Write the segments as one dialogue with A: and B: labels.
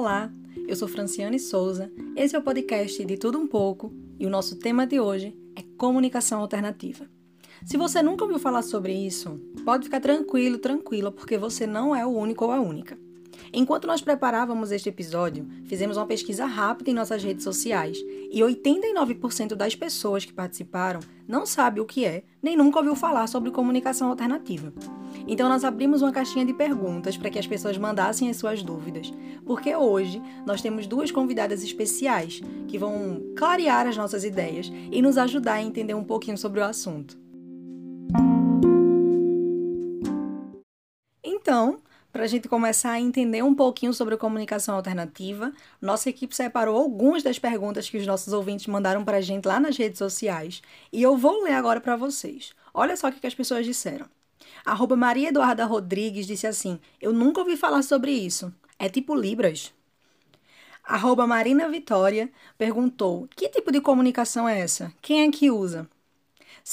A: Olá, eu sou Franciane Souza, esse é o podcast de Tudo Um Pouco e o nosso tema de hoje é comunicação alternativa. Se você nunca ouviu falar sobre isso, pode ficar tranquilo, tranquila, porque você não é o único ou a única. Enquanto nós preparávamos este episódio, fizemos uma pesquisa rápida em nossas redes sociais e 89% das pessoas que participaram não sabe o que é, nem nunca ouviu falar sobre comunicação alternativa. Então nós abrimos uma caixinha de perguntas para que as pessoas mandassem as suas dúvidas, porque hoje nós temos duas convidadas especiais que vão clarear as nossas ideias e nos ajudar a entender um pouquinho sobre o assunto. Então, para a gente começar a entender um pouquinho sobre comunicação alternativa, nossa equipe separou algumas das perguntas que os nossos ouvintes mandaram para a gente lá nas redes sociais e eu vou ler agora para vocês. Olha só o que as pessoas disseram. Arroba Maria Eduarda Rodrigues disse assim: Eu nunca ouvi falar sobre isso. É tipo Libras? Arroba Marina Vitória perguntou: Que tipo de comunicação é essa? Quem é que usa?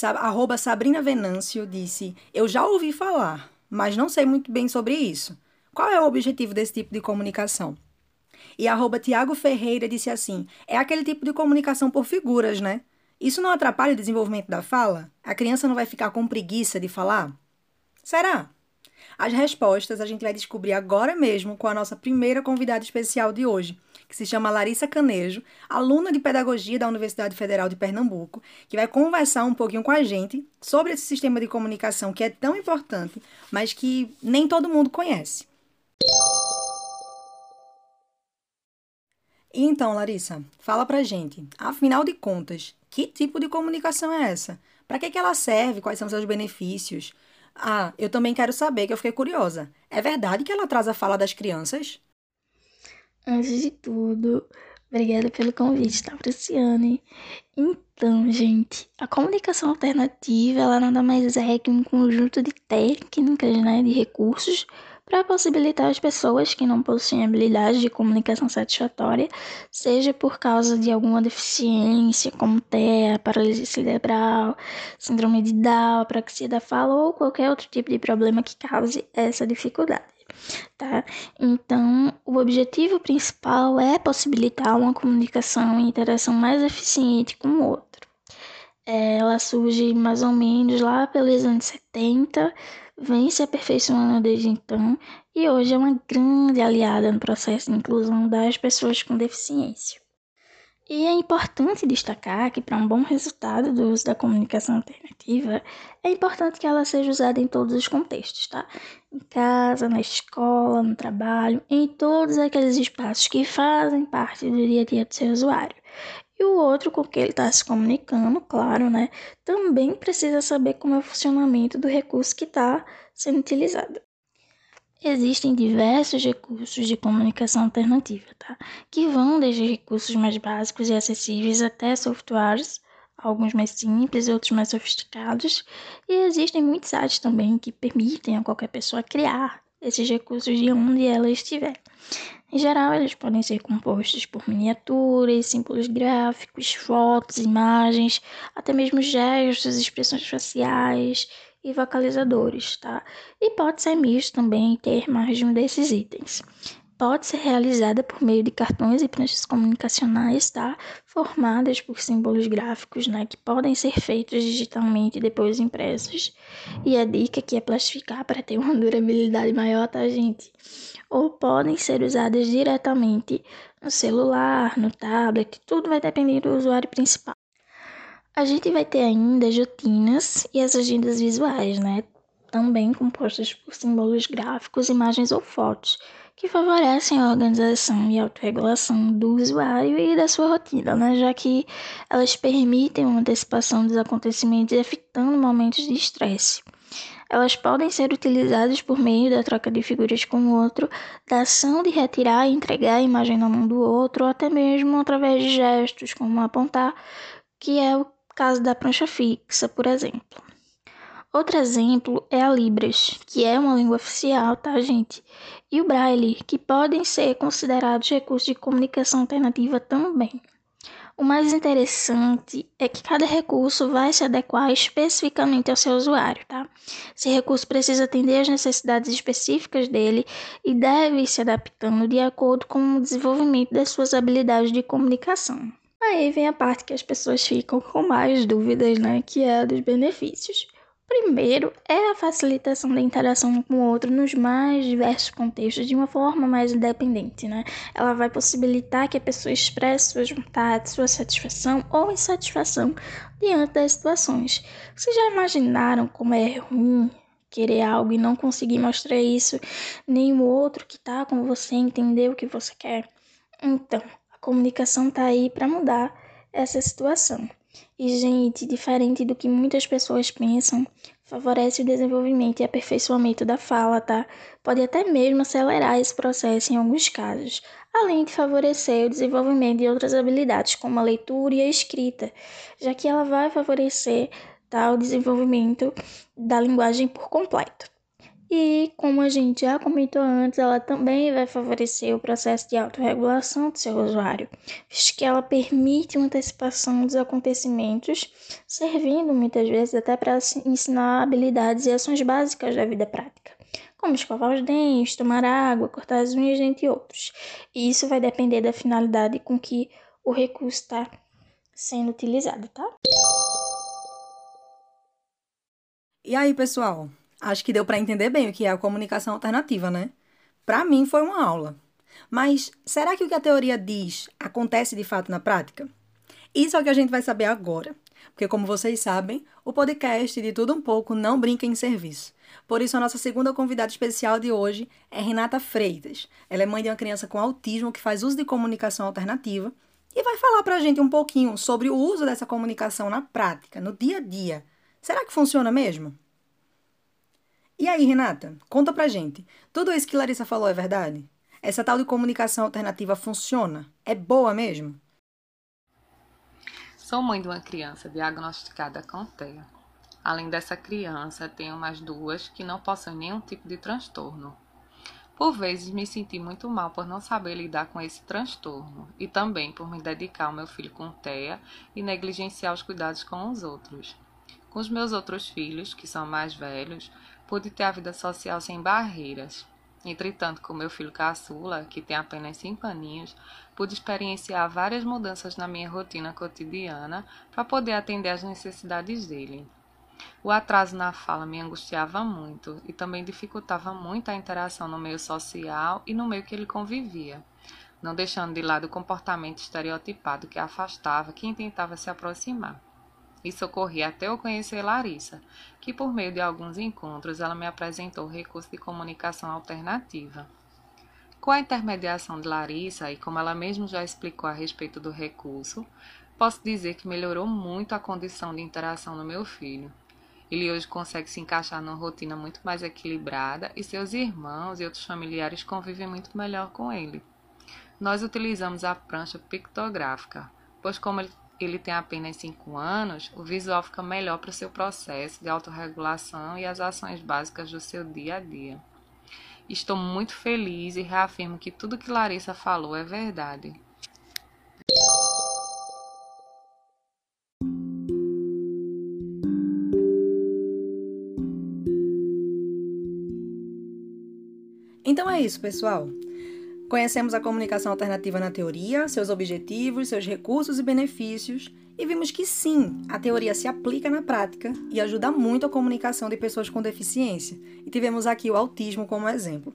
A: Arroba Sabrina Venâncio disse: Eu já ouvi falar mas não sei muito bem sobre isso. Qual é o objetivo desse tipo de comunicação? E arroba Tiago Ferreira disse assim: é aquele tipo de comunicação por figuras, né? Isso não atrapalha o desenvolvimento da fala? A criança não vai ficar com preguiça de falar? Será? As respostas a gente vai descobrir agora mesmo com a nossa primeira convidada especial de hoje, que se chama Larissa Canejo, aluna de Pedagogia da Universidade Federal de Pernambuco, que vai conversar um pouquinho com a gente sobre esse sistema de comunicação que é tão importante, mas que nem todo mundo conhece. E então, Larissa, fala pra gente, afinal de contas, que tipo de comunicação é essa? Para que, que ela serve? Quais são seus benefícios? Ah, eu também quero saber, que eu fiquei curiosa. É verdade que ela traz a fala das crianças?
B: Antes de tudo, obrigada pelo convite, tá, Franciane? Então, gente, a comunicação alternativa, ela nada mais é que um conjunto de técnicas, né, de recursos para possibilitar as pessoas que não possuem habilidade de comunicação satisfatória, seja por causa de alguma deficiência, como TEA, paralisia cerebral, síndrome de Down, apraxia da fala ou qualquer outro tipo de problema que cause essa dificuldade tá? Então, o objetivo principal é possibilitar uma comunicação e interação mais eficiente com o outro. Ela surge mais ou menos lá pelos anos 70, vem se aperfeiçoando desde então e hoje é uma grande aliada no processo de inclusão das pessoas com deficiência. E é importante destacar que, para um bom resultado do uso da comunicação alternativa, é importante que ela seja usada em todos os contextos, tá? Em casa, na escola, no trabalho, em todos aqueles espaços que fazem parte do dia a dia do seu usuário. E o outro com que ele está se comunicando, claro, né? Também precisa saber como é o funcionamento do recurso que está sendo utilizado. Existem diversos recursos de comunicação alternativa, tá? Que vão desde recursos mais básicos e acessíveis até softwares, alguns mais simples outros mais sofisticados. E existem muitos sites também que permitem a qualquer pessoa criar esses recursos de onde ela estiver. Em geral, eles podem ser compostos por miniaturas, símbolos gráficos, fotos, imagens, até mesmo gestos, expressões faciais e vocalizadores, tá? E pode ser misto também ter mais de um desses itens. Pode ser realizada por meio de cartões e pranchas comunicacionais, tá? Formadas por símbolos gráficos, né? Que podem ser feitos digitalmente e depois impressos. E a dica aqui é plastificar para ter uma durabilidade maior, tá, gente? Ou podem ser usadas diretamente no celular, no tablet, tudo vai depender do usuário principal. A gente vai ter ainda as rotinas e as agendas visuais, né? Também compostas por símbolos gráficos, imagens ou fotos, que favorecem a organização e autorregulação do usuário e da sua rotina, né? Já que elas permitem uma antecipação dos acontecimentos evitando momentos de estresse. Elas podem ser utilizadas por meio da troca de figuras com o outro, da ação de retirar e entregar a imagem na mão do outro, ou até mesmo através de gestos, como apontar, que é o caso da prancha fixa, por exemplo. Outro exemplo é a Libras, que é uma língua oficial, tá, gente? E o Braille, que podem ser considerados recursos de comunicação alternativa também. O mais interessante é que cada recurso vai se adequar especificamente ao seu usuário, tá? Esse recurso precisa atender às necessidades específicas dele e deve ir se adaptando de acordo com o desenvolvimento das suas habilidades de comunicação. Aí vem a parte que as pessoas ficam com mais dúvidas, né? Que é a dos benefícios. Primeiro é a facilitação da interação com o outro nos mais diversos contextos de uma forma mais independente, né? Ela vai possibilitar que a pessoa expresse suas vontades, sua satisfação ou insatisfação diante das situações. Vocês já imaginaram como é ruim querer algo e não conseguir mostrar isso, nem o outro que tá com você entender o que você quer? Então, a comunicação tá aí para mudar essa situação. E, gente, diferente do que muitas pessoas pensam, favorece o desenvolvimento e aperfeiçoamento da fala, tá? Pode até mesmo acelerar esse processo em alguns casos, além de favorecer o desenvolvimento de outras habilidades, como a leitura e a escrita, já que ela vai favorecer tá, o desenvolvimento da linguagem por completo. E, como a gente já comentou antes, ela também vai favorecer o processo de autorregulação do seu usuário, visto que ela permite uma antecipação dos acontecimentos, servindo muitas vezes até para ensinar habilidades e ações básicas da vida prática, como escovar os dentes, tomar água, cortar as unhas, entre outros. E isso vai depender da finalidade com que o recurso está sendo utilizado, tá?
A: E aí, pessoal? Acho que deu para entender bem o que é a comunicação alternativa, né? Para mim foi uma aula. Mas será que o que a teoria diz acontece de fato na prática? Isso é o que a gente vai saber agora. Porque, como vocês sabem, o podcast de Tudo Um Pouco não brinca em serviço. Por isso, a nossa segunda convidada especial de hoje é Renata Freitas. Ela é mãe de uma criança com autismo que faz uso de comunicação alternativa e vai falar para a gente um pouquinho sobre o uso dessa comunicação na prática, no dia a dia. Será que funciona mesmo? E aí, Renata, conta pra gente. Tudo isso que Larissa falou é verdade? Essa tal de comunicação alternativa funciona? É boa mesmo?
C: Sou mãe de uma criança diagnosticada com TEA. Além dessa criança, tenho mais duas que não possuem nenhum tipo de transtorno. Por vezes me senti muito mal por não saber lidar com esse transtorno e também por me dedicar ao meu filho com TEA e negligenciar os cuidados com os outros. Com os meus outros filhos, que são mais velhos, pude ter a vida social sem barreiras. Entretanto, com meu filho caçula, que tem apenas cinco aninhos, pude experienciar várias mudanças na minha rotina cotidiana para poder atender às necessidades dele. O atraso na fala me angustiava muito e também dificultava muito a interação no meio social e no meio que ele convivia, não deixando de lado o comportamento estereotipado que afastava quem tentava se aproximar. Isso ocorria até eu conhecer Larissa, que por meio de alguns encontros ela me apresentou recurso de comunicação alternativa. Com a intermediação de Larissa e como ela mesma já explicou a respeito do recurso, posso dizer que melhorou muito a condição de interação no meu filho. Ele hoje consegue se encaixar numa rotina muito mais equilibrada e seus irmãos e outros familiares convivem muito melhor com ele. Nós utilizamos a prancha pictográfica, pois como ele ele tem apenas 5 anos, o visual fica melhor para o seu processo de autorregulação e as ações básicas do seu dia a dia. Estou muito feliz e reafirmo que tudo que Larissa falou é verdade.
A: Então é isso, pessoal. Conhecemos a comunicação alternativa na teoria, seus objetivos, seus recursos e benefícios, e vimos que sim, a teoria se aplica na prática e ajuda muito a comunicação de pessoas com deficiência, e tivemos aqui o autismo como exemplo.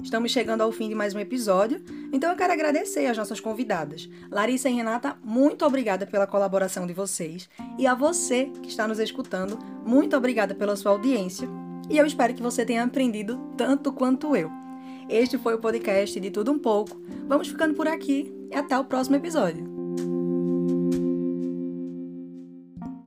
A: Estamos chegando ao fim de mais um episódio, então eu quero agradecer às nossas convidadas. Larissa e Renata, muito obrigada pela colaboração de vocês. E a você que está nos escutando, muito obrigada pela sua audiência. E eu espero que você tenha aprendido tanto quanto eu. Este foi o podcast de Tudo Um Pouco. Vamos ficando por aqui e até o próximo episódio.